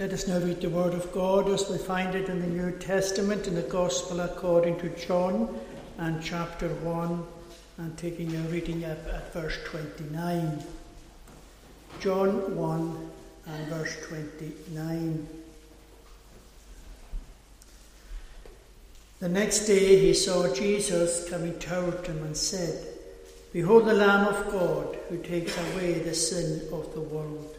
Let us now read the Word of God as we find it in the New Testament in the Gospel according to John and chapter 1 and taking our reading up at verse 29. John 1 and verse 29. The next day he saw Jesus coming toward him and said, Behold the Lamb of God who takes away the sin of the world.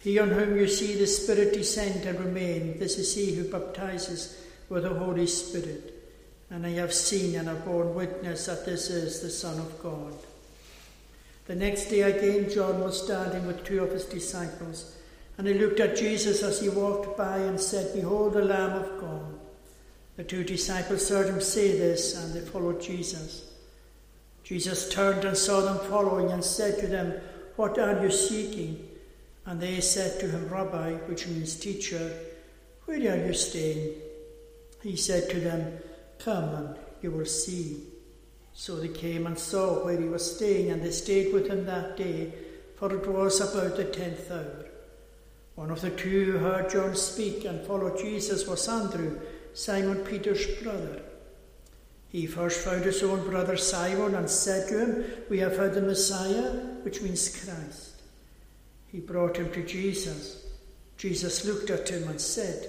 he on whom you see the Spirit descend and remain, this is he who baptizes with the Holy Spirit. And I have seen and have borne witness that this is the Son of God. The next day again, John was standing with two of his disciples, and he looked at Jesus as he walked by and said, Behold the Lamb of God. The two disciples heard him say this, and they followed Jesus. Jesus turned and saw them following and said to them, What are you seeking? And they said to him, Rabbi, which means teacher, where are you staying? He said to them, Come and you will see. So they came and saw where he was staying, and they stayed with him that day, for it was about the tenth hour. One of the two who heard John speak and followed Jesus was Andrew, Simon Peter's brother. He first found his own brother Simon and said to him, We have heard the Messiah, which means Christ. He brought him to Jesus. Jesus looked at him and said,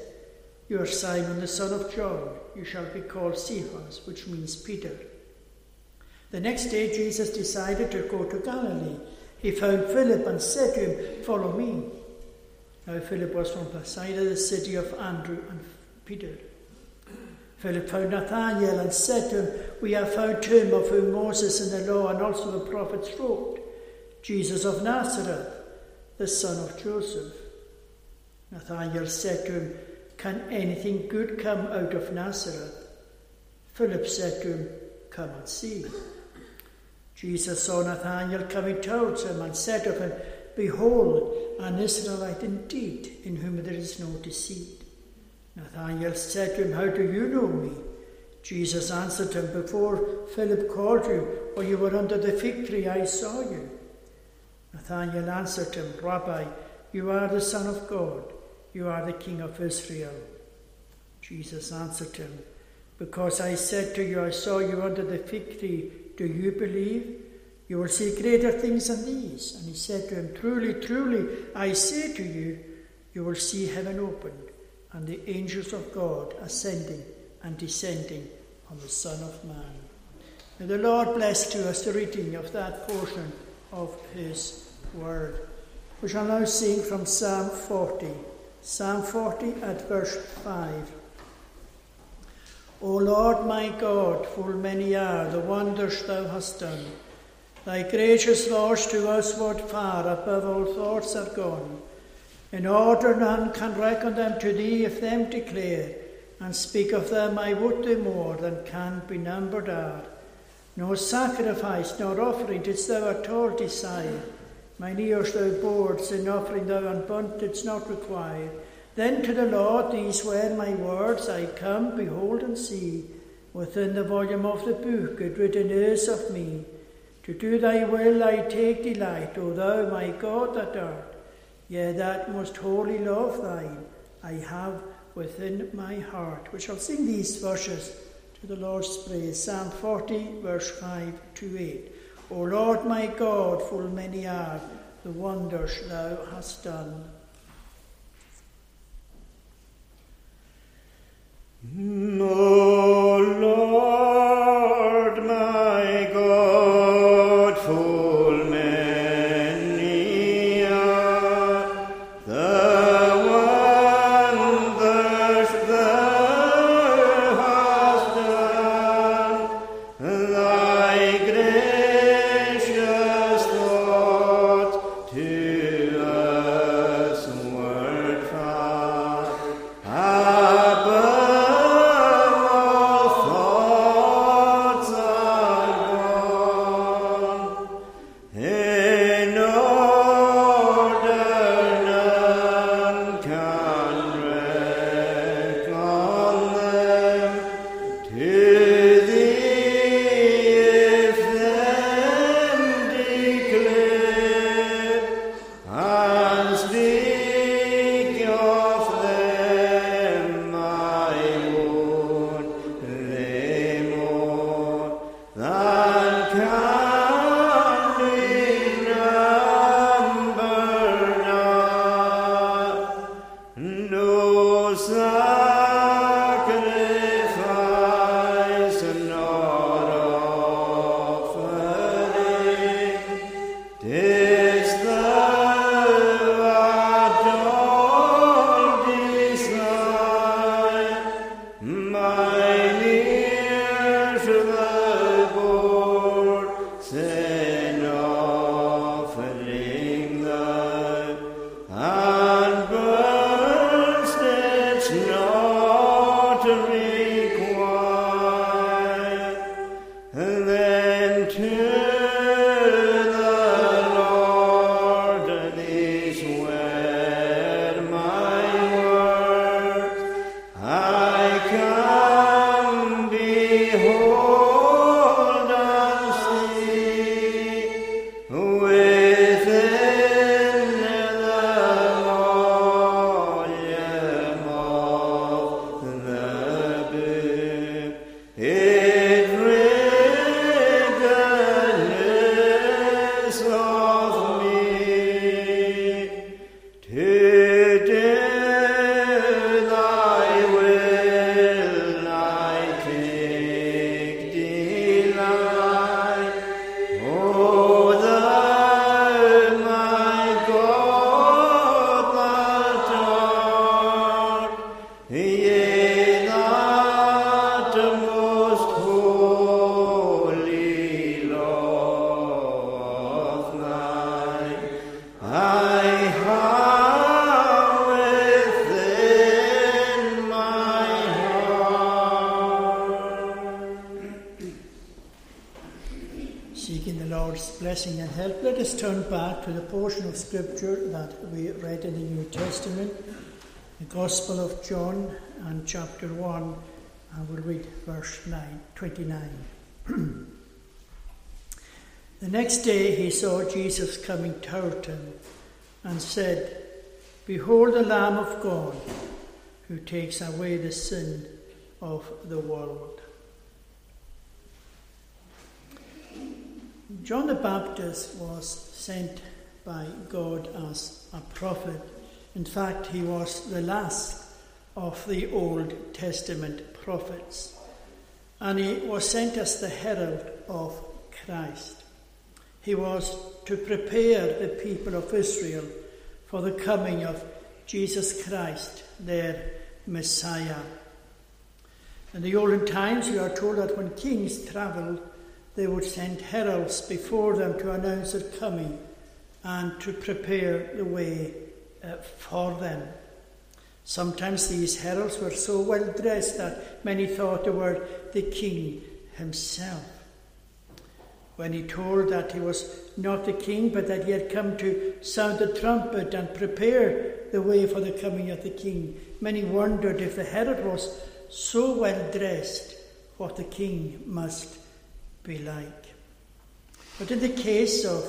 You are Simon the son of John. You shall be called Cephas, which means Peter. The next day, Jesus decided to go to Galilee. He found Philip and said to him, Follow me. Now, Philip was from Bethsaida, the city of Andrew and Peter. Philip found Nathanael and said to him, We have found him of whom Moses in the law and also the prophets wrote, Jesus of Nazareth the son of Joseph. Nathanael said to him, Can anything good come out of Nazareth? Philip said to him, Come and see. Jesus saw Nathanael coming towards him and said of him, Behold, an Israelite indeed, in whom there is no deceit. Nathanael said to him, How do you know me? Jesus answered him, Before Philip called you, while you were under the fig tree, I saw you. Nathanael answered him, Rabbi, you are the Son of God, you are the King of Israel. Jesus answered him, Because I said to you, I saw you under the fig tree, do you believe? You will see greater things than these. And he said to him, Truly, truly, I say to you, you will see heaven opened, and the angels of God ascending and descending on the Son of Man. May the Lord bless to us the reading of that portion of his word. We shall now sing from Psalm 40. Psalm 40 at verse 5. O Lord my God, full many are the wonders thou hast done. Thy gracious laws to us word far above all thoughts are gone. In order none can reckon them to thee if them declare, and speak of them I would they more than can be numbered are. No sacrifice nor offering didst thou at all desire. Mine ears thou borest, in offering thou and burnt didst not require. Then to the Lord these were my words, I come, behold and see. Within the volume of the book it written is of me. To do thy will I take delight, O thou my God that art. Yea, that most holy love thine I have within my heart. We shall sing these verses to the Lord's praise. Psalm 40, verse 5 to 8. O Lord my God, full many are the wonders thou hast done. Mm, no, Lord Scripture that we read in the New Testament, the Gospel of John and chapter 1, and we'll read verse 9, 29. the next day he saw Jesus coming toward him and said, Behold the Lamb of God who takes away the sin of the world. John the Baptist was sent by God as a prophet. In fact, he was the last of the Old Testament prophets. And he was sent as the herald of Christ. He was to prepare the people of Israel for the coming of Jesus Christ, their Messiah. In the olden times, we are told that when kings travelled, they would send heralds before them to announce their coming and to prepare the way uh, for them. Sometimes these heralds were so well dressed that many thought they were the king himself. When he told that he was not the king, but that he had come to sound the trumpet and prepare the way for the coming of the king, many wondered if the herald was so well dressed, what the king must be like. But in the case of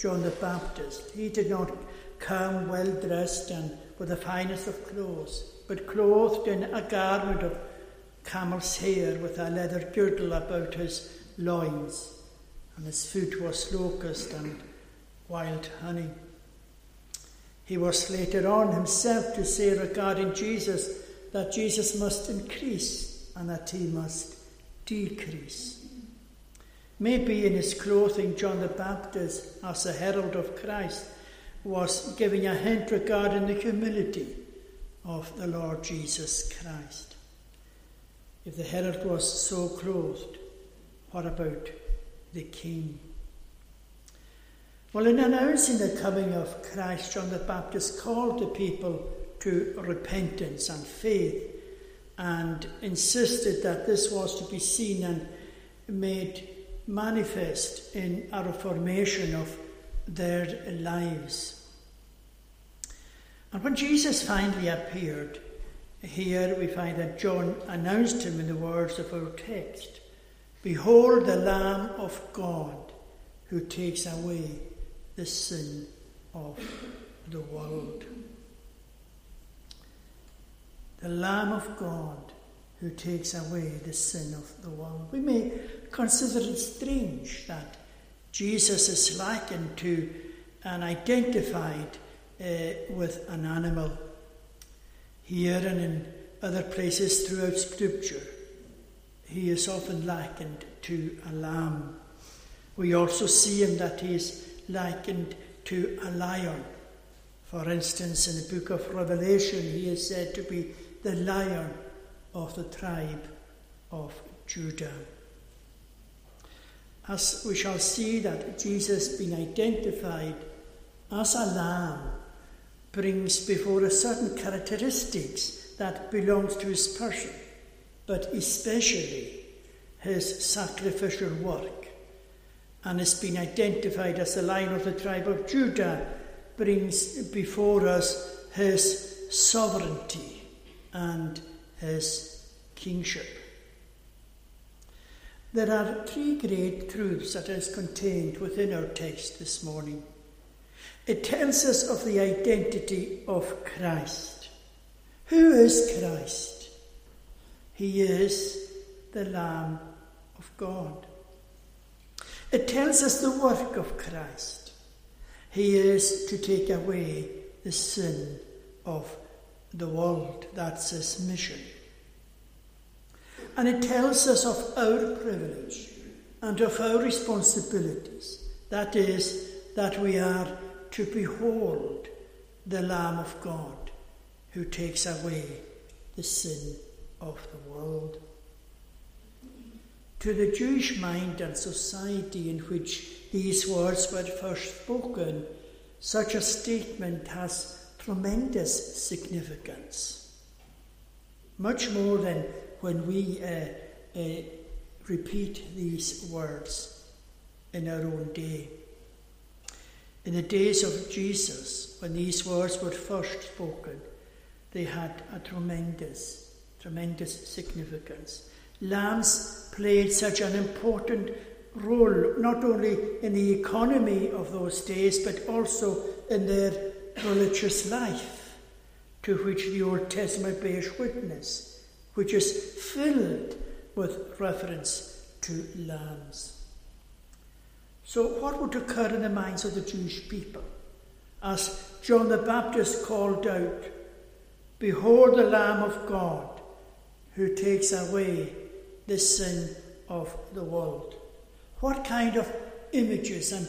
John the Baptist, he did not come well dressed and with the finest of clothes, but clothed in a garment of camel's hair with a leather girdle about his loins, and his food was locust and wild honey. He was later on himself to say regarding Jesus that Jesus must increase and that he must decrease. Maybe in his clothing, John the Baptist, as a herald of Christ, was giving a hint regarding the humility of the Lord Jesus Christ. If the herald was so clothed, what about the king? Well, in announcing the coming of Christ, John the Baptist called the people to repentance and faith and insisted that this was to be seen and made manifest in a reformation of their lives. And when Jesus finally appeared, here we find that John announced him in the words of our text Behold the Lamb of God who takes away the sin of the world. The Lamb of God who takes away the sin of the world. We may consider it strange that Jesus is likened to and identified uh, with an animal. Here and in other places throughout Scripture, he is often likened to a lamb. We also see him that he is likened to a lion. For instance, in the book of Revelation, he is said to be the lion of the tribe of Judah. As we shall see that Jesus being identified as a lamb brings before us certain characteristics that belongs to his person, but especially his sacrificial work. And has been identified as the lion of the tribe of Judah brings before us his sovereignty and his kingship. There are three great truths that is contained within our text this morning. It tells us of the identity of Christ. Who is Christ? He is the Lamb of God. It tells us the work of Christ. He is to take away the sin of the world. That's his mission. And it tells us of our privilege and of our responsibilities. That is, that we are to behold the Lamb of God who takes away the sin of the world. To the Jewish mind and society in which these words were first spoken, such a statement has tremendous significance. Much more than when we uh, uh, repeat these words in our own day. In the days of Jesus, when these words were first spoken, they had a tremendous, tremendous significance. Lambs played such an important role, not only in the economy of those days, but also in their religious life, to which the Old Testament bears witness which is filled with reference to lambs. So, what would occur in the minds of the Jewish people as John the Baptist called out, Behold the Lamb of God who takes away the sin of the world? What kind of images and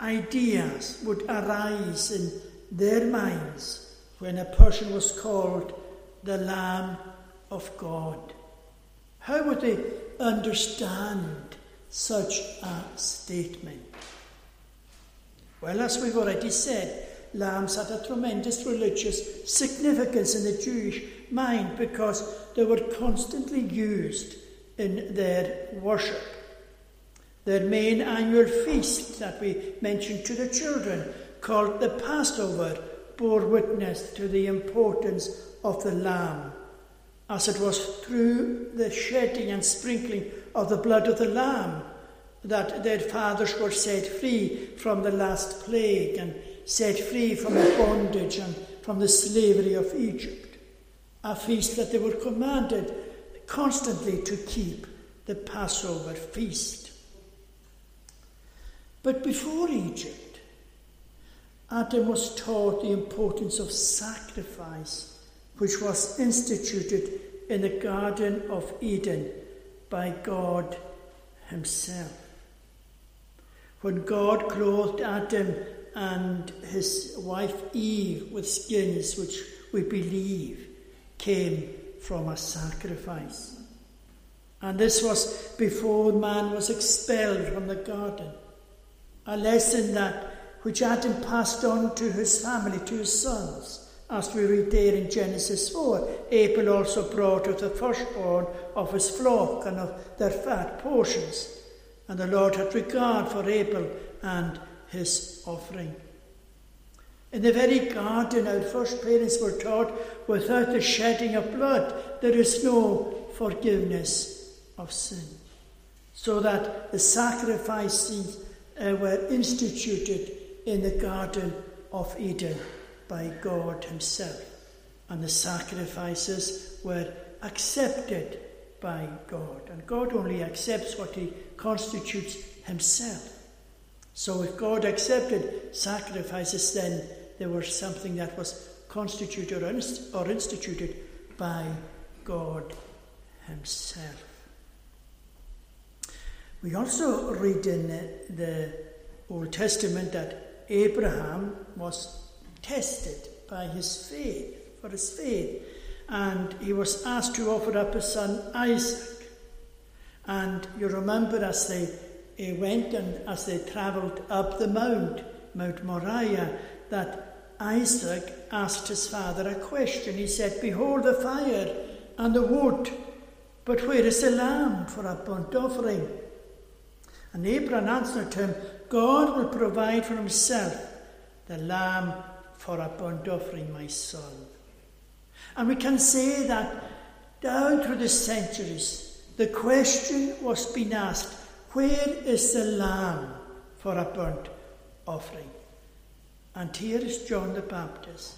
ideas would arise in their minds when a person was called the Lamb of God. How would they understand such a statement? Well, as we've already said, lambs had a tremendous religious significance in the Jewish mind because they were constantly used in their worship. Their main annual feast that we mentioned to the children, called the Passover, bore witness to the importance of the lamb as it was through the shedding and sprinkling of the blood of the Lamb that their fathers were set free from the last plague and set free from the bondage and from the slavery of Egypt. A feast that they were commanded constantly to keep, the Passover feast. But before Egypt, Adam was taught the importance of sacrifice which was instituted in the Garden of Eden by God Himself. When God clothed Adam and his wife Eve with skins which we believe came from a sacrifice. And this was before man was expelled from the garden. A lesson that which Adam passed on to his family, to his sons as we read there in Genesis 4, Abel also brought of the firstborn of his flock and of their fat portions. And the Lord had regard for Abel and his offering. In the very garden, our first parents were taught without the shedding of blood, there is no forgiveness of sin. So that the sacrifices uh, were instituted in the Garden of Eden by God Himself, and the sacrifices were accepted by God. And God only accepts what He constitutes Himself. So if God accepted sacrifices, then there was something that was constituted or instituted by God Himself. We also read in the Old Testament that Abraham was tested by his faith, for his faith, and he was asked to offer up his son Isaac. And you remember as they went and as they travelled up the mount, Mount Moriah, that Isaac asked his father a question. He said, Behold the fire and the wood, but where is the lamb for a burnt offering? And Abraham answered him, God will provide for himself the lamb for a burnt offering, my son. And we can say that down through the centuries, the question was being asked, where is the lamb for a burnt offering? And here is John the Baptist,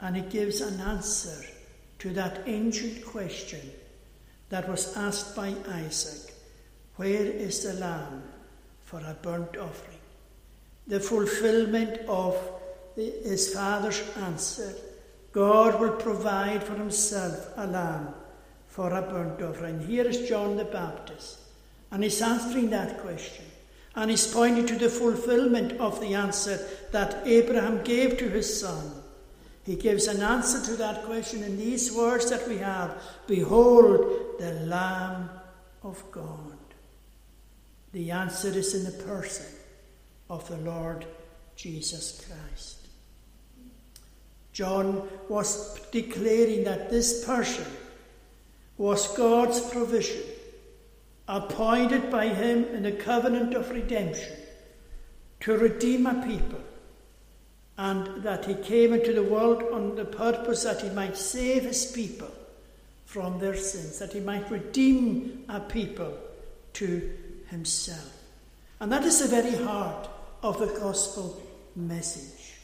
and he gives an answer to that ancient question that was asked by Isaac where is the lamb for a burnt offering? The fulfillment of the, his father's answer God will provide for himself a lamb for a burnt offering. Here is John the Baptist, and he's answering that question. And he's pointing to the fulfillment of the answer that Abraham gave to his son. He gives an answer to that question in these words that we have Behold, the Lamb of God. The answer is in the person of the Lord Jesus Christ. John was declaring that this person was God's provision, appointed by him in the covenant of redemption to redeem a people, and that he came into the world on the purpose that he might save his people from their sins, that he might redeem a people to himself. And that is the very heart of the gospel message.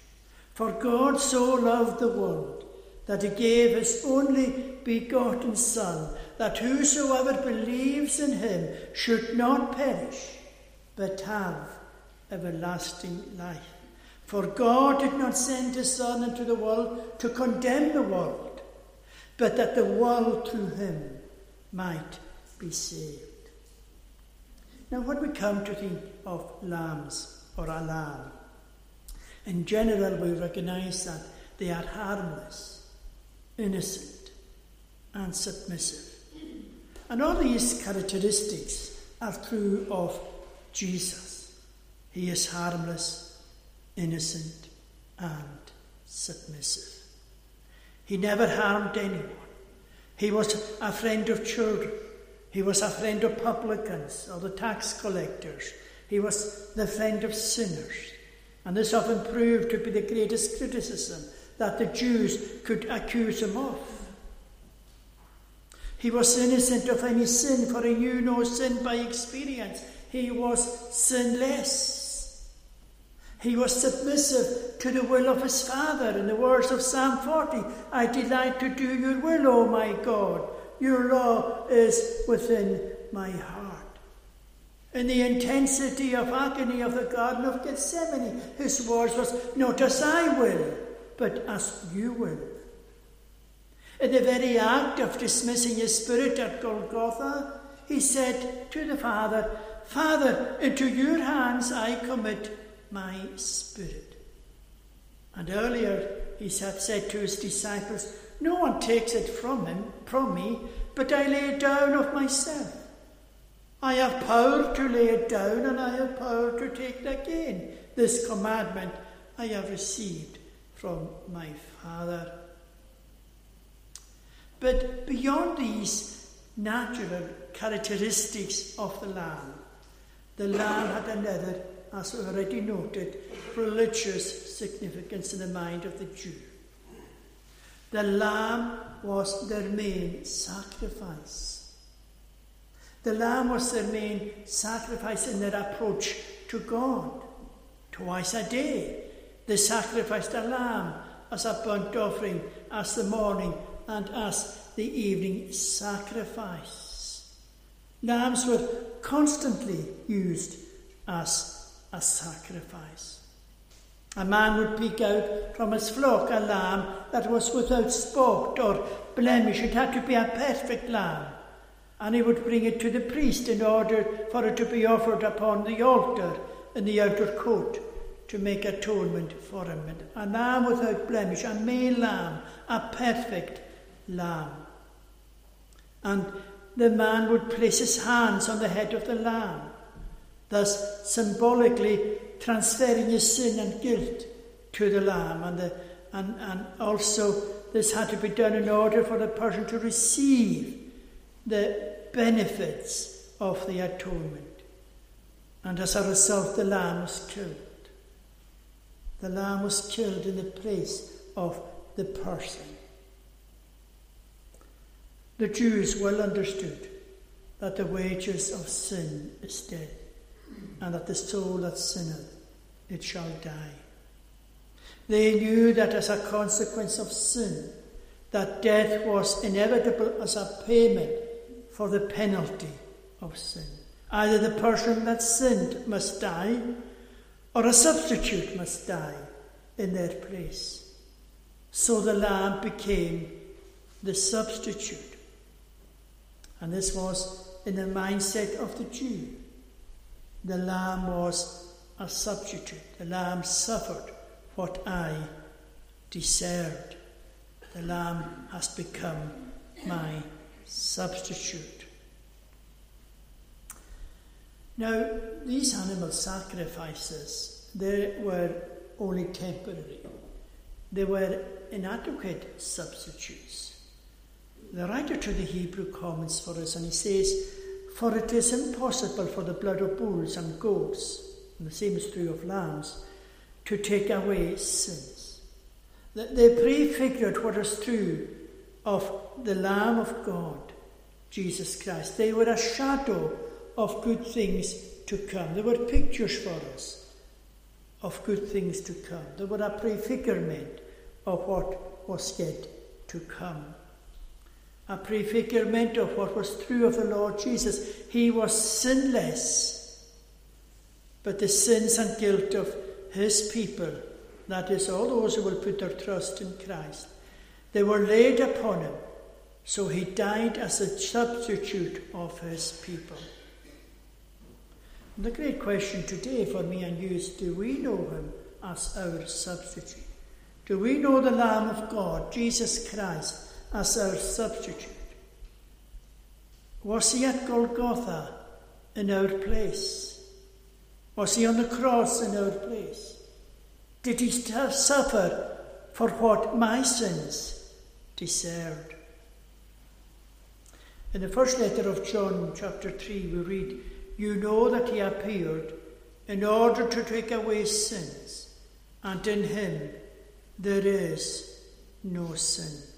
For God so loved the world that he gave his only begotten Son, that whosoever believes in him should not perish, but have everlasting life. For God did not send his Son into the world to condemn the world, but that the world through him might be saved. Now, when we come to think of lambs or a lamb, in general we recognize that they are harmless, innocent, and submissive. And all these characteristics are true of Jesus. He is harmless, innocent, and submissive. He never harmed anyone. He was a friend of children. He was a friend of publicans or the tax collectors. He was the friend of sinners. And this often proved to be the greatest criticism that the Jews could accuse him of. He was innocent of any sin, for he knew no sin by experience. He was sinless. He was submissive to the will of his Father. In the words of Psalm 40, I delight to do your will, O my God. Your law is within my heart. In the intensity of agony of the Garden of Gethsemane, his words was, Not as I will, but as you will. In the very act of dismissing his spirit at Golgotha, he said to the Father, Father, into your hands I commit my spirit. And earlier he had said to his disciples, no one takes it from him, from me, but I lay it down of myself. I have power to lay it down, and I have power to take it again. This commandment I have received from my Father. But beyond these natural characteristics of the Lamb, the Lamb had another, as we already noted, religious significance in the mind of the Jew. The lamb was their main sacrifice. The lamb was their main sacrifice in their approach to God. Twice a day, they sacrificed a lamb as a burnt offering, as the morning and as the evening sacrifice. Lambs were constantly used as a sacrifice. A man would peek out from his flock a lamb that was without spot or blemish. It had to be a perfect lamb. And he would bring it to the priest in order for it to be offered upon the altar in the outer court to make atonement for him. A lamb without blemish, a male lamb, a perfect lamb. And the man would place his hands on the head of the lamb, thus symbolically transferring his sin and guilt to the lamb. And, the, and, and also, this had to be done in order for the person to receive the benefits of the atonement. And as a result, the lamb was killed. The lamb was killed in the place of the person. The Jews well understood that the wages of sin is death, and that the soul that sinneth, it shall die. They knew that as a consequence of sin, that death was inevitable as a payment for the penalty of sin. Either the person that sinned must die, or a substitute must die in their place. So the Lamb became the substitute. And this was in the mindset of the Jew. The Lamb was a substitute. The Lamb suffered what I deserved. The Lamb has become my substitute. Now, these animal sacrifices, they were only temporary. They were inadequate substitutes. The writer to the Hebrew comments for us and he says, For it is impossible for the blood of bulls and goats, and the same is true of lambs, to take away sins. They prefigured what is true of the Lamb of God, Jesus Christ. They were a shadow of good things to come. They were pictures for us of good things to come. They were a prefigurement of what was yet to come. A prefigurement of what was true of the Lord Jesus. He was sinless, but the sins and guilt of his people, that is, all those who will put their trust in Christ, they were laid upon him. So he died as a substitute of his people. And the great question today for me and you is do we know him as our substitute? Do we know the Lamb of God, Jesus Christ, as our substitute? Was he at Golgotha in our place? Was he on the cross in our place? Did he suffer for what my sins deserved? In the first letter of John, chapter 3, we read, You know that he appeared in order to take away sins, and in him there is no sin.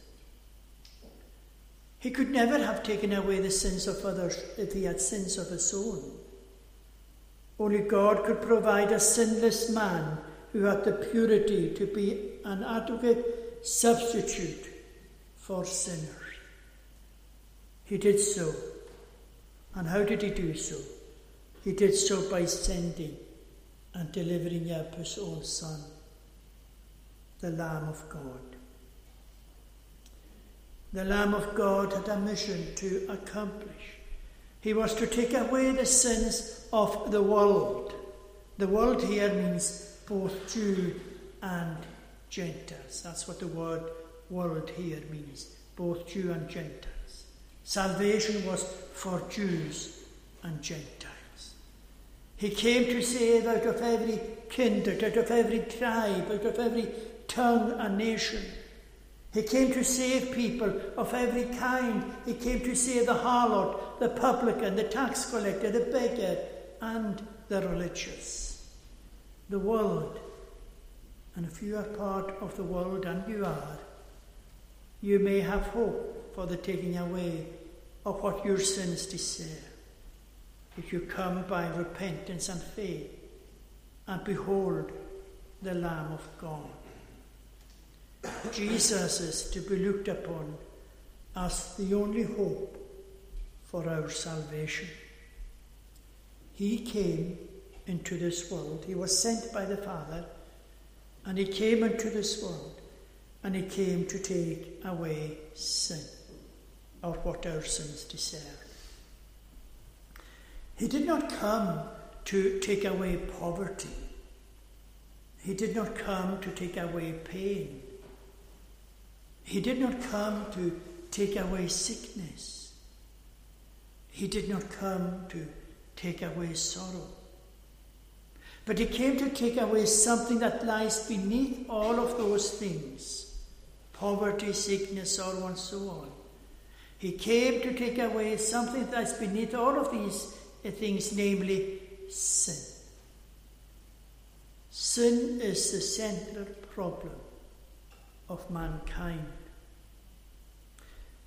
He could never have taken away the sins of others if he had sins of his own. Only God could provide a sinless man who had the purity to be an adequate substitute for sinners. He did so. And how did he do so? He did so by sending and delivering up his own Son, the Lamb of God. The Lamb of God had a mission to accomplish. He was to take away the sins of the world. The world here means both Jew and Gentiles. That's what the word world here means, both Jew and Gentiles. Salvation was for Jews and Gentiles. He came to save out of every kindred, out of every tribe, out of every tongue and nation. He came to save people of every kind. He came to save the harlot, the publican, the tax collector, the beggar, and the religious. The world. And if you are part of the world, and you are, you may have hope for the taking away of what your sins deserve. If you come by repentance and faith, and behold the Lamb of God. Jesus is to be looked upon as the only hope for our salvation. He came into this world. He was sent by the Father And he came into this world, and he came to take away sin, or what our sins deserve. He did not come to take away poverty. He did not come to take away pain. He did not come to take away sickness. He did not come to take away sorrow. But he came to take away something that lies beneath all of those things poverty, sickness, sorrow, and so on. He came to take away something that's beneath all of these things, namely sin. Sin is the central problem of mankind.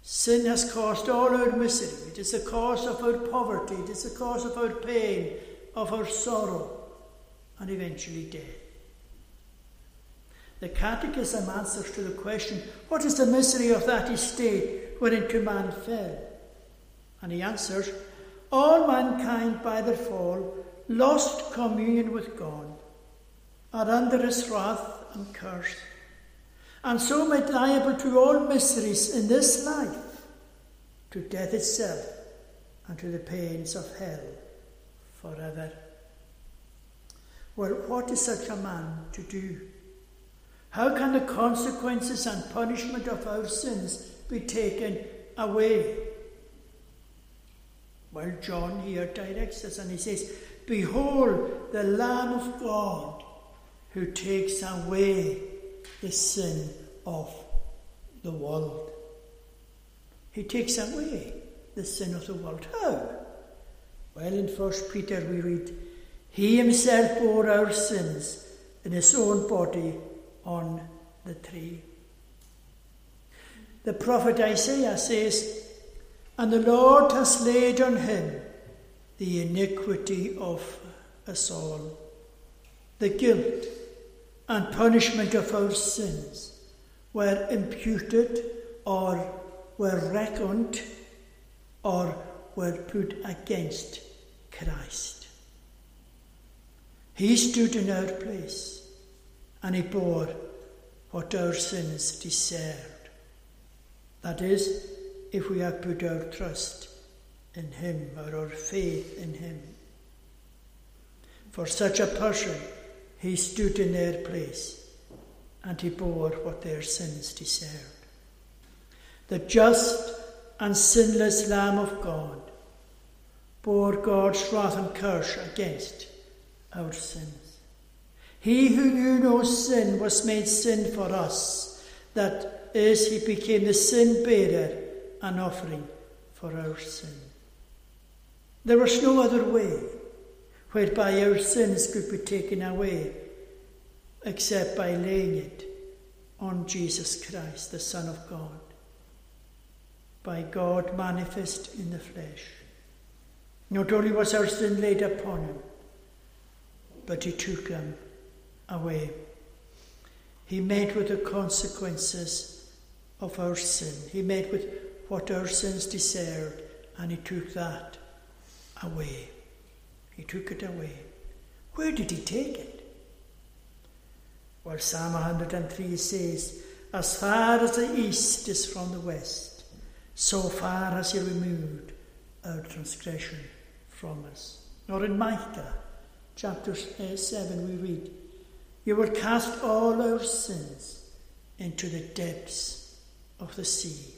Sin has caused all our misery. It is the cause of our poverty. It is the cause of our pain, of our sorrow, and eventually death. The Catechism answers to the question, What is the misery of that estate whereinto man fell? And he answers, All mankind by their fall lost communion with God, are under his wrath and curse, and so made liable to all miseries in this life, to death itself, and to the pains of hell forever. Well, what is such a man to do? How can the consequences and punishment of our sins be taken away? Well, John here directs us and he says, Behold the Lamb of God who takes away the sin of the world. He takes away the sin of the world. How? Well, in First Peter we read, He himself bore our sins in his own body on the tree. The prophet Isaiah says, And the Lord has laid on him the iniquity of us all, the guilt and punishment of our sins were imputed or were reckoned or were put against Christ. He stood in our place and he bore what our sins deserved. That is, if we have put our trust in him or our faith in him. For such a person, he stood in their place and he bore what their sins deserved. The just and sinless Lamb of God bore God's wrath and curse against our sins. He who knew no sin was made sin for us, that is, he became the sin bearer and offering for our sin. There was no other way whereby our sins could be taken away except by laying it on Jesus Christ, the Son of God, by God manifest in the flesh. Not only was our sin laid upon him, but he took them away. He met with the consequences of our sin. He met with what our sins deserved, and He took that away. He took it away. Where did He take it? Well, Psalm 103 says, As far as the east is from the west, so far has He removed our transgression from us. Nor in Micah chapter uh, 7 we read, you will cast all our sins into the depths of the sea.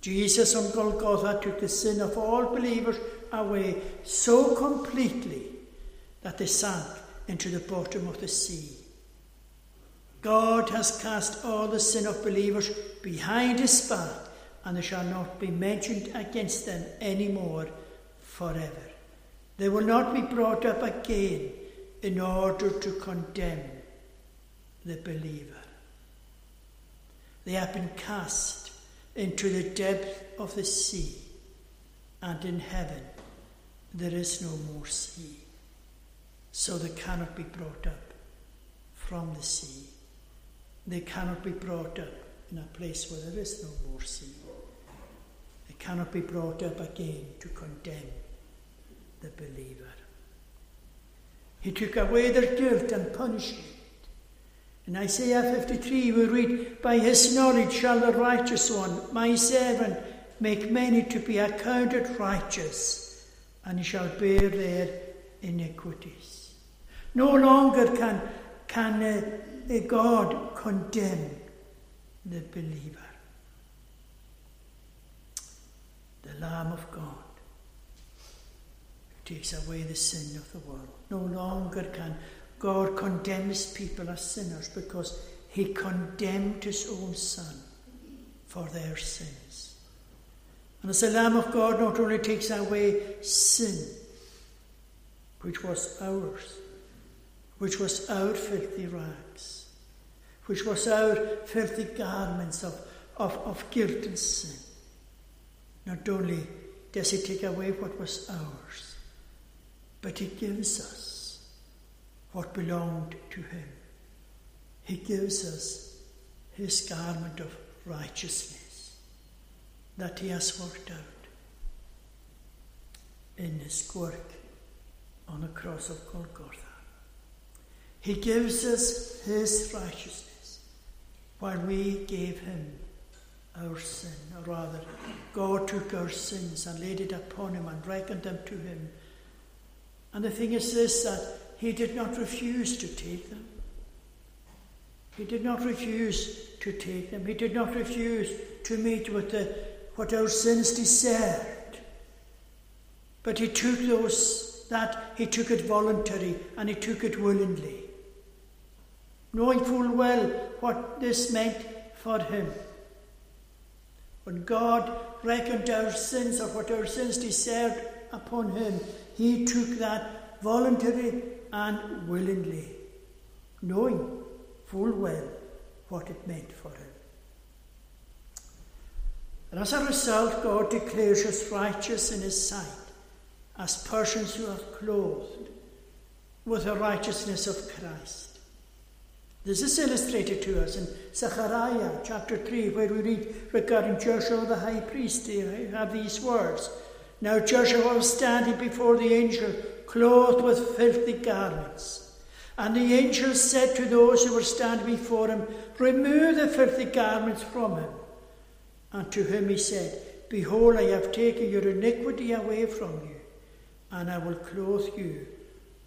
Jesus on Golgotha took the sin of all believers away so completely that they sank into the bottom of the sea. God has cast all the sin of believers behind his back, and they shall not be mentioned against them any more forever. They will not be brought up again in order to condemn the believer. They have been cast into the depth of the sea, and in heaven there is no more sea. So they cannot be brought up from the sea. They cannot be brought up in a place where there is no more sea. They cannot be brought up again to condemn the believer. He took away their guilt and punishment. In Isaiah 53, we read, By his knowledge shall the righteous one, my servant, make many to be accounted righteous, and he shall bear their iniquities. No longer can, can uh, God condemn the believer. The Lamb of God who takes away the sin of the world. No longer can God condemn his people as sinners because he condemned his own Son for their sins. And as the Lamb of God not only takes away sin, which was ours, which was our filthy rags, which was our filthy garments of, of, of guilt and sin. Not only does he take away what was ours, but he gives us what belonged to him. He gives us his garment of righteousness that he has worked out in his work on the cross of Golgotha. He gives us his righteousness while we gave him our sin, or rather, God took our sins and laid it upon him and reckoned them to him. And the thing is this that he did not refuse to take them. He did not refuse to take them. He did not refuse to meet with the, what our sins deserved. But he took those that he took it voluntary and he took it willingly, knowing full well what this meant for him. When God reckoned our sins or what our sins deserved upon him, he took that voluntarily and willingly, knowing full well what it meant for him. And as a result, God declares us righteous in his sight as persons who are clothed with the righteousness of Christ. This is illustrated to us in Zechariah chapter 3, where we read regarding Joshua the high priest. There have these words Now Joshua was standing before the angel, clothed with filthy garments. And the angel said to those who were standing before him, Remove the filthy garments from him. And to him he said, Behold, I have taken your iniquity away from you, and I will clothe you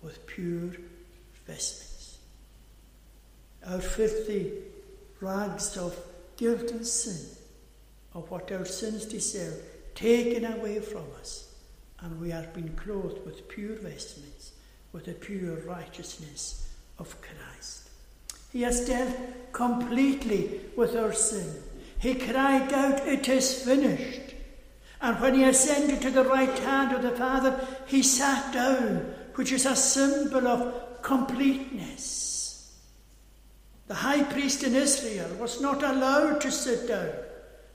with pure vestments our filthy rags of guilt and sin, of what our sins deserve, taken away from us, and we have been clothed with pure vestments, with the pure righteousness of Christ. He has dealt completely with our sin. He cried out, It is finished. And when he ascended to the right hand of the Father, he sat down, which is a symbol of completeness. The high priest in Israel was not allowed to sit down.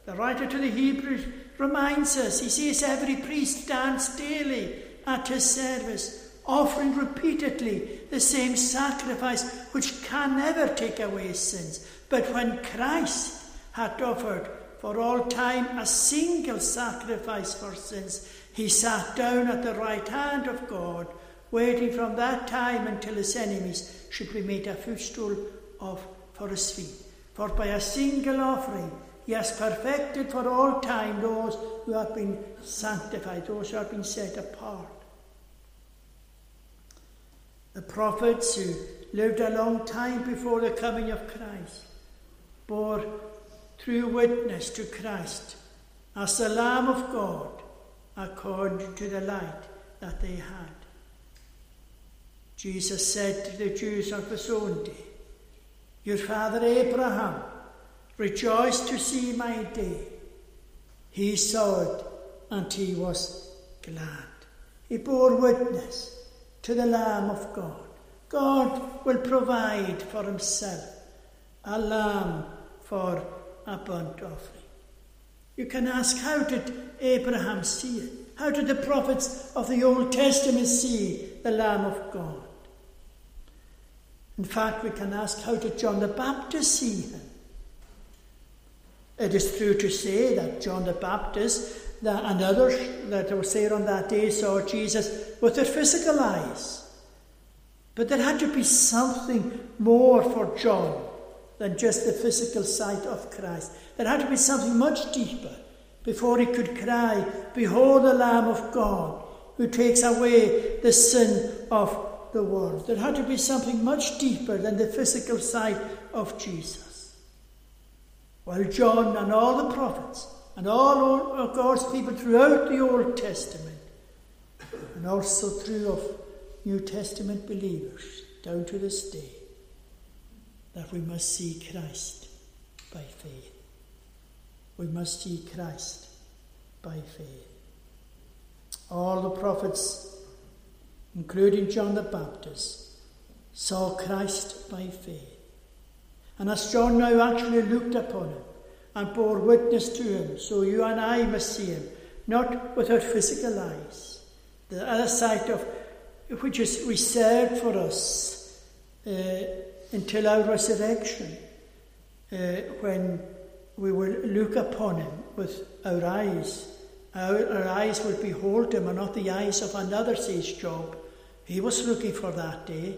The writer to the Hebrews reminds us, he says, every priest stands daily at his service, offering repeatedly the same sacrifice which can never take away sins. But when Christ had offered for all time a single sacrifice for sins, he sat down at the right hand of God, waiting from that time until his enemies should be made a footstool of for his feet. For by a single offering he has perfected for all time those who have been sanctified, those who have been set apart. The prophets who lived a long time before the coming of Christ bore true witness to Christ as the Lamb of God according to the light that they had. Jesus said to the Jews of his own day, your father Abraham rejoiced to see my day. He saw it and he was glad. He bore witness to the Lamb of God. God will provide for himself a lamb for a burnt offering. You can ask, how did Abraham see it? How did the prophets of the Old Testament see the Lamb of God? In fact, we can ask how did John the Baptist see him? It is true to say that John the Baptist and others that were there on that day saw Jesus with their physical eyes. But there had to be something more for John than just the physical sight of Christ. There had to be something much deeper before he could cry, Behold the Lamb of God who takes away the sin of the world. There had to be something much deeper than the physical sight of Jesus. While John and all the prophets and all of God's people throughout the Old Testament and also through of New Testament believers down to this day that we must see Christ by faith. We must see Christ by faith. All the prophets, including John the Baptist, saw Christ by faith. And as John now actually looked upon him and bore witness to him, so you and I must see him, not with our physical eyes, the other side of which is reserved for us uh, until our resurrection, uh, when we will look upon him with our eyes. Our, our eyes will behold him and not the eyes of another, says Job. He was looking for that day.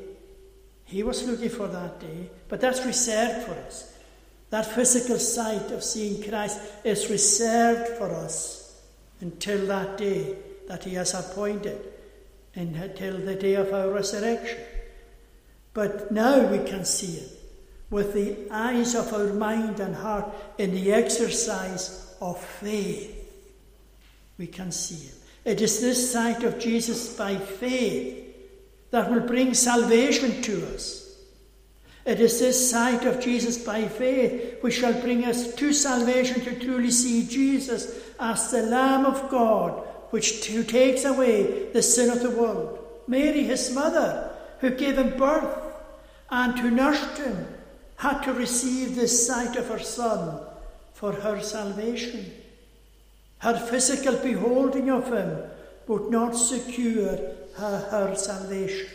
He was looking for that day. But that's reserved for us. That physical sight of seeing Christ is reserved for us until that day that He has appointed, until the day of our resurrection. But now we can see it with the eyes of our mind and heart in the exercise of faith. We can see Him. It is this sight of Jesus by faith that will bring salvation to us. It is this sight of Jesus by faith which shall bring us to salvation to truly see Jesus as the Lamb of God which who takes away the sin of the world. Mary, his mother, who gave him birth and who nursed him had to receive this sight of her son for her salvation. Her physical beholding of him would not secure her, her salvation.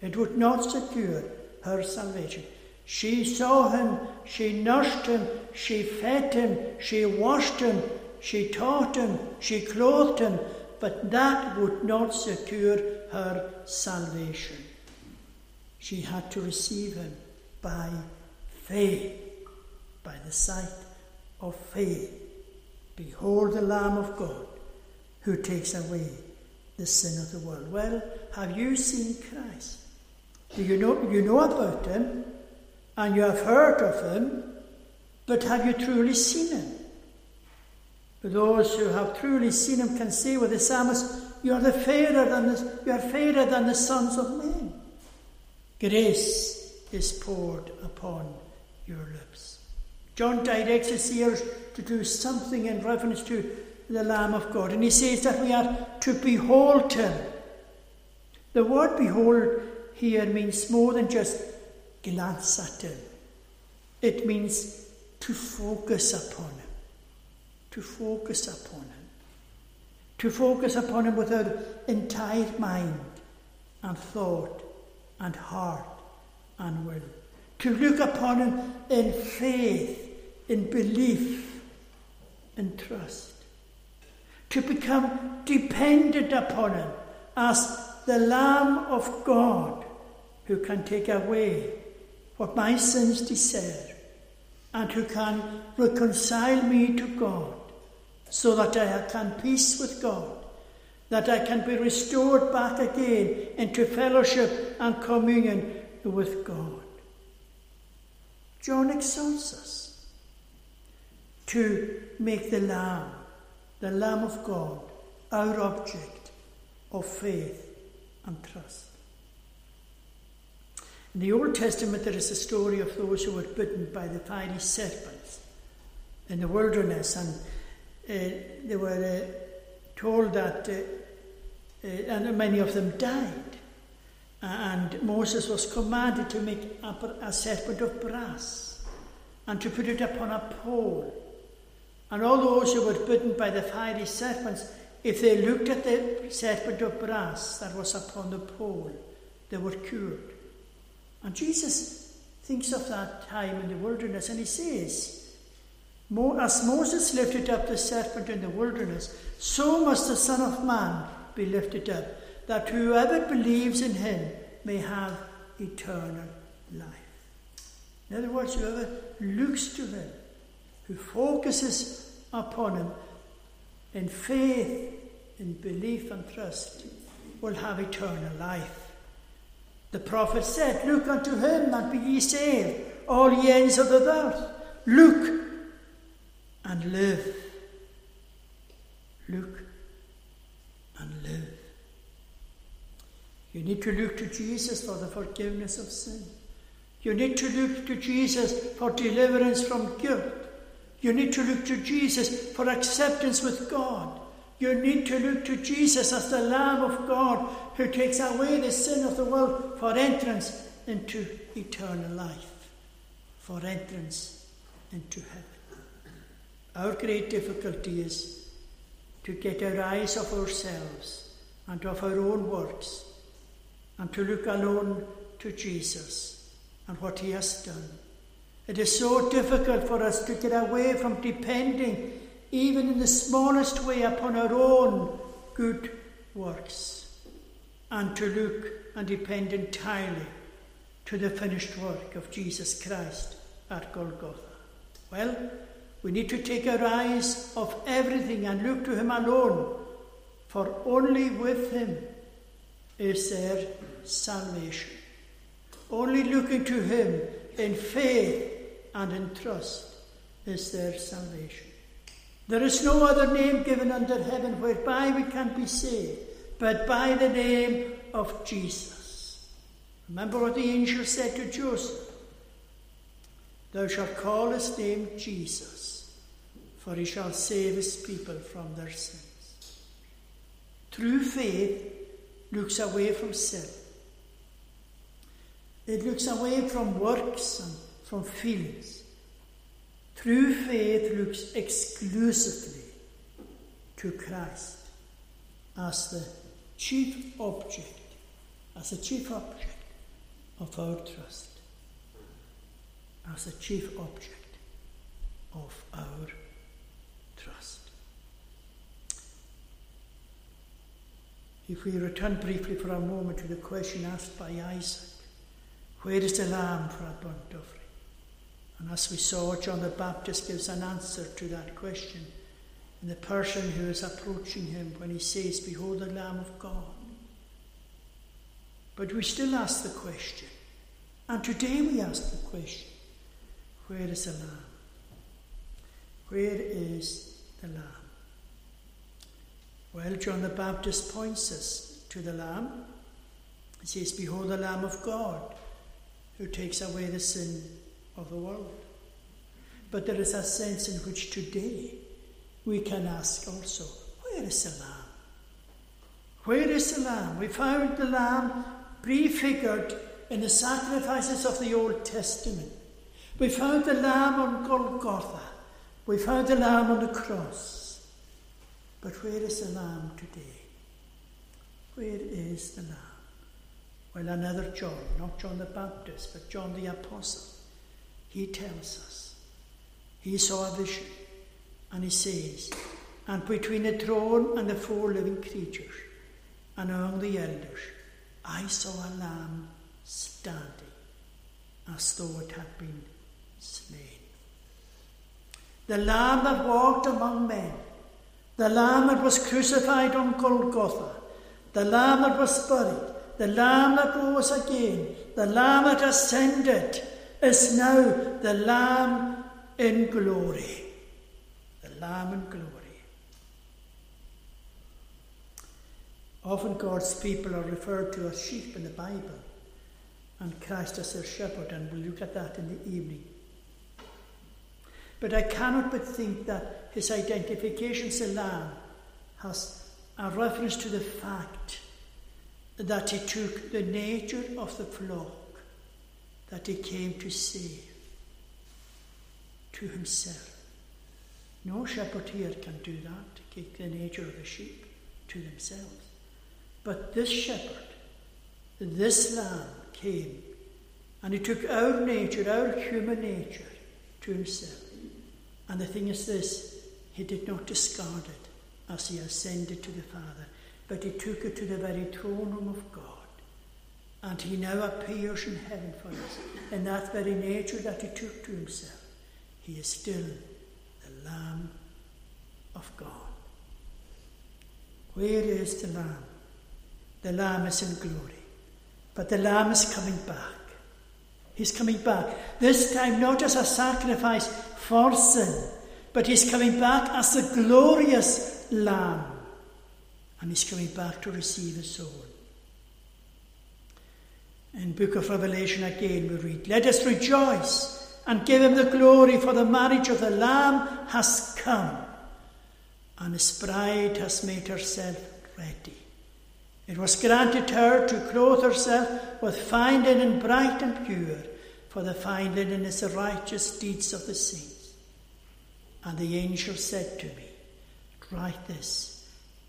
It would not secure her salvation. She saw him, she nursed him, she fed him, she washed him, she taught him, she clothed him, but that would not secure her salvation. She had to receive him by faith, by the sight of faith. Behold the Lamb of God who takes away the sin of the world. Well, have you seen Christ? Do you know you know about him and you have heard of him, but have you truly seen him? Those who have truly seen him can say with the psalmist, You are the fairer than the, you are fairer than the sons of men. Grace is poured upon your lips. John directs his ears to do something in reference to the Lamb of God, and he says that we are to behold him. The word behold here means more than just glance at him, it means to focus upon him. To focus upon him. To focus upon him with our entire mind and thought and heart and will. To look upon Him in faith, in belief, in trust, to become dependent upon Him as the Lamb of God who can take away what my sins deserve and who can reconcile me to God so that I can peace with God, that I can be restored back again into fellowship and communion with God. John exalts us to make the Lamb, the Lamb of God, our object of faith and trust. In the Old Testament, there is a story of those who were bitten by the fiery serpents in the wilderness, and uh, they were uh, told that, uh Eh, and many of them died. And Moses was commanded to make a serpent of brass and to put it upon a pole. And all those who were bitten by the fiery serpents, if they looked at the serpent of brass that was upon the pole, they were cured. And Jesus thinks of that time in the wilderness and he says, As Moses lifted up the serpent in the wilderness, so must the Son of Man be lifted up that whoever believes in him may have eternal life. In other words, whoever looks to him, who focuses upon him in faith, in belief and trust, will have eternal life. The prophet said, Look unto him and be ye saved, all ye ends of the earth. Look and live. Look and live. You need to look to Jesus for the forgiveness of sin. You need to look to Jesus for deliverance from guilt. You need to look to Jesus for acceptance with God. You need to look to Jesus as the Lamb of God who takes away the sin of the world for entrance into eternal life, for entrance into heaven. Our great difficulty is to get our eyes off ourselves and off our own works and to look alone to Jesus and what he has done. It is so difficult for us to get away from depending, even in the smallest way, upon our own good works and to look and depend entirely to the finished work of Jesus Christ at Golgotha. Well, we need to take our eyes off everything and look to Him alone, for only with Him is there salvation. Only looking to Him in faith and in trust is there salvation. There is no other name given under heaven whereby we can be saved but by the name of Jesus. Remember what the angel said to Joseph Thou shalt call his name Jesus for he shall save his people from their sins. True faith looks away from sin. It looks away from works and from feelings. True faith looks exclusively to Christ as the chief object, as the chief object of our trust, as the chief object of our trust. If we return briefly for a moment to the question asked by Isaac, where is the lamb for a burnt offering? And as we saw, John the Baptist gives an answer to that question in the person who is approaching him when he says, Behold the Lamb of God. But we still ask the question, and today we ask the question, where is the Lamb? Where is the Lamb. Well, John the Baptist points us to the Lamb. He says, Behold the Lamb of God who takes away the sin of the world. But there is a sense in which today we can ask also, Where is the Lamb? Where is the Lamb? We found the Lamb prefigured in the sacrifices of the Old Testament. We found the Lamb on Golgotha. We found the Lamb on the cross. But where is the Lamb today? Where is the Lamb? Well, another John, not John the Baptist, but John the Apostle, he tells us. He saw a vision, and he says, And between the throne and the four living creatures, and among the elders, I saw a lamb standing as though it had been slain the Lamb that walked among men, the Lamb that was crucified on Golgotha, the Lamb that was buried, the Lamb that rose again, the Lamb that ascended, is now the Lamb in glory. The Lamb in glory. Often God's people are referred to as sheep in the Bible, and Christ as their shepherd, and we'll look at that in the evening. But I cannot but think that his identification as a lamb has a reference to the fact that he took the nature of the flock that he came to save to himself. No shepherd here can do that, take the nature of the sheep to themselves. But this shepherd, this lamb, came and he took our nature, our human nature, to himself. And the thing is this he did not discard it as he ascended to the Father, but he took it to the very throne room of God And he now appears in heaven for us. In that very nature that he took to himself, he is still the Lamb of God. Where is the Lamb? The Lamb is in glory. But the Lamb is coming back. He's coming back. This time, not as a sacrifice for sin, but he's coming back as the glorious Lamb. And he's coming back to receive his own. In book of Revelation again we read, Let us rejoice and give him the glory, for the marriage of the Lamb has come, and his bride has made herself ready. It was granted her to clothe herself with fine linen bright and pure, for the fine linen is the righteous deeds of the saints. And the angel said to me, Write this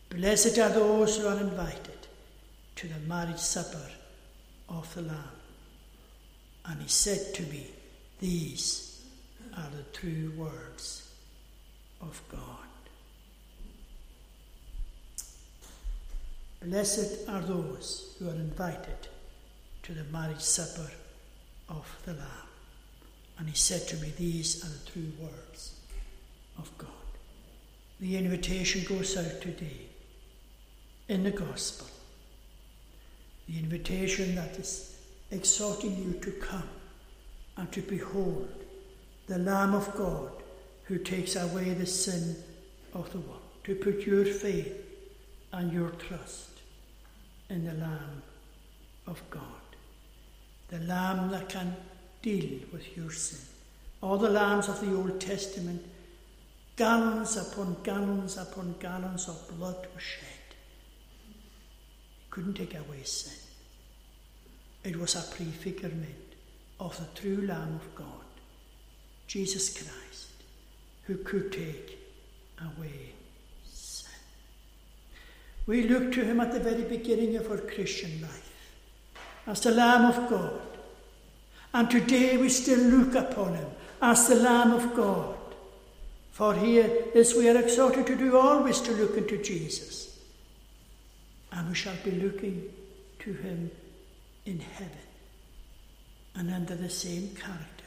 Blessed are those who are invited to the marriage supper of the Lamb. And he said to me, These are the true words of God. Blessed are those who are invited to the marriage supper of the Lamb. And he said to me, These are the true words of God. The invitation goes out today in the gospel. The invitation that is exhorting you to come and to behold the Lamb of God who takes away the sin of the world, to put your faith and your trust in the Lamb of God, the Lamb that can deal with your sin. All the lambs of the Old Testament, gallons upon gallons upon gallons of blood were shed. He couldn't take away sin. It was a prefigurement of the true Lamb of God, Jesus Christ, who could take away we look to him at the very beginning of our Christian life as the Lamb of God. And today we still look upon him as the Lamb of God. For here is we are exhorted to do always to look into Jesus. And we shall be looking to him in heaven and under the same character.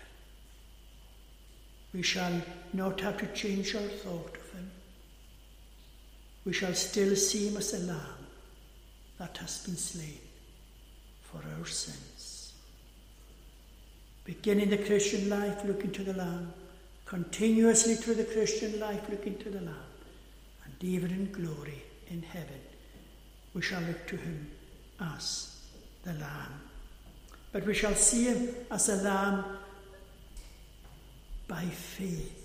We shall not have to change our thought we shall still see him as a lamb that has been slain for our sins. Beginning the Christian life looking to the Lamb, continuously through the Christian life looking to the Lamb, and even in glory in heaven, we shall look to him as the Lamb. But we shall see him as a Lamb by faith.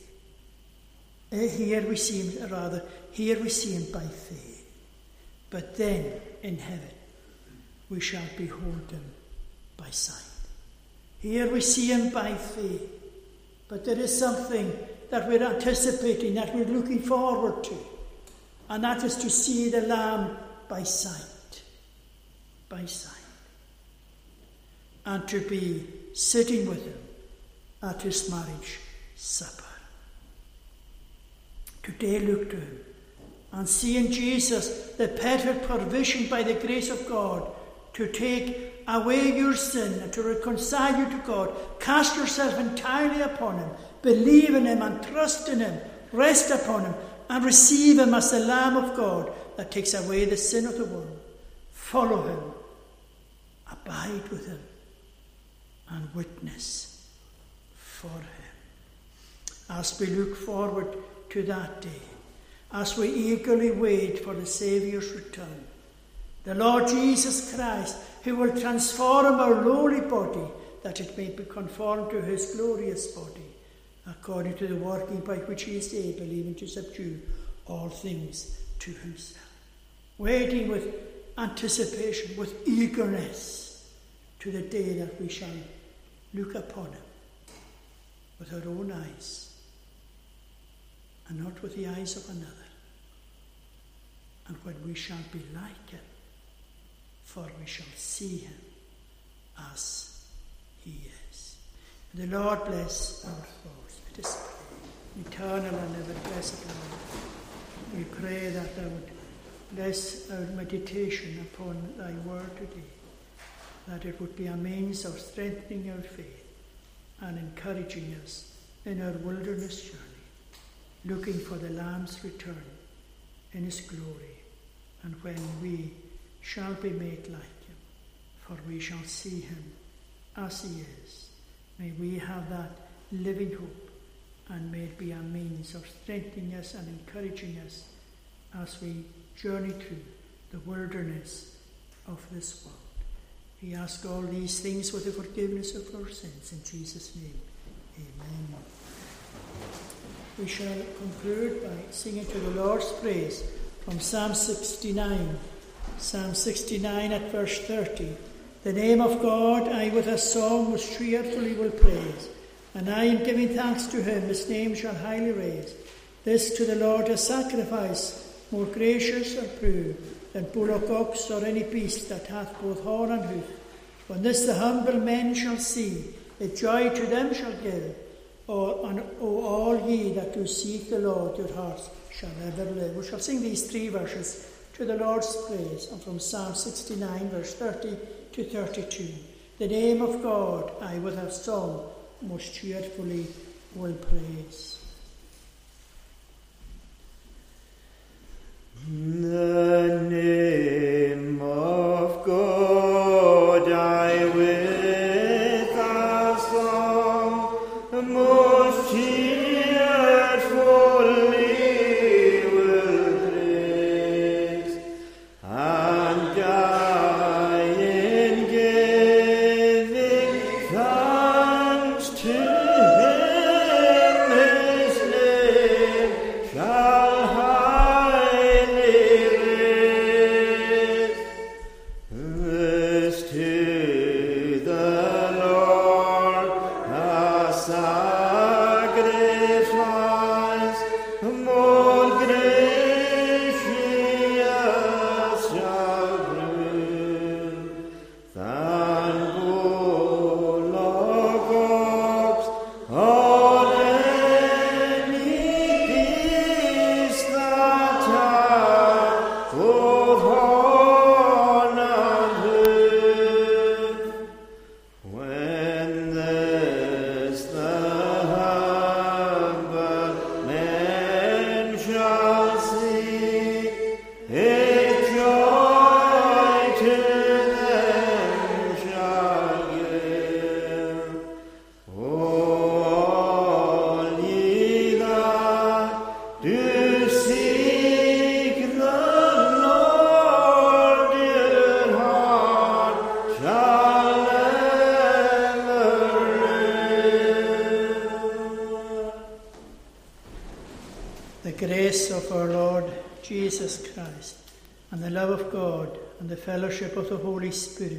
Here we see him, rather, here we see him by faith, but then in heaven we shall behold him by sight. Here we see him by faith, but there is something that we're anticipating, that we're looking forward to, and that is to see the Lamb by sight. By sight. And to be sitting with him at his marriage supper. Today, look to him and seeing Jesus, the perfect provision by the grace of God to take away your sin and to reconcile you to God, cast yourself entirely upon Him, believe in Him and trust in Him, rest upon Him, and receive Him as the Lamb of God that takes away the sin of the world. Follow Him, abide with Him, and witness for Him. As we look forward to that day, as we eagerly wait for the Saviour's return. The Lord Jesus Christ, who will transform our lowly body that it may be conformed to his glorious body, according to the working by which he is able even to subdue all things to himself. Waiting with anticipation, with eagerness to the day that we shall look upon him with our own eyes and not with the eyes of another and when we shall be like him, for we shall see him as he is. the Lord bless our thoughts. Let us pray. Eternal and ever blessed Lord, we pray that thou would bless our meditation upon thy word today. that it would be a means of strengthening our faith and encouraging us in our wilderness journey, looking for the Lamb's return in his glory, and when we shall be made like him, for we shall see him as he is. May we have that living hope, and may it be a means of strengthening us and encouraging us as we journey through the wilderness of this world. We ask all these things with the forgiveness of our sins. In Jesus' name, amen. We shall conclude by singing to the Lord's praise from Psalm 69. Psalm 69 at verse 30. The name of God I with a song most cheerfully will praise, and I in giving thanks to him his name shall highly raise. This to the Lord a sacrifice more gracious and pure than bullock ox or any beast that hath both horn and hoof. When this the humble men shall see, the joy to them shall give. O, and, o all ye that do seek the Lord, your hearts shall ever live. We shall sing these three verses to the Lord's praise, and from Psalm 69, verse 30 to 32. The name of God I with a song most cheerfully will praise. The name of God fellowship of the Holy Spirit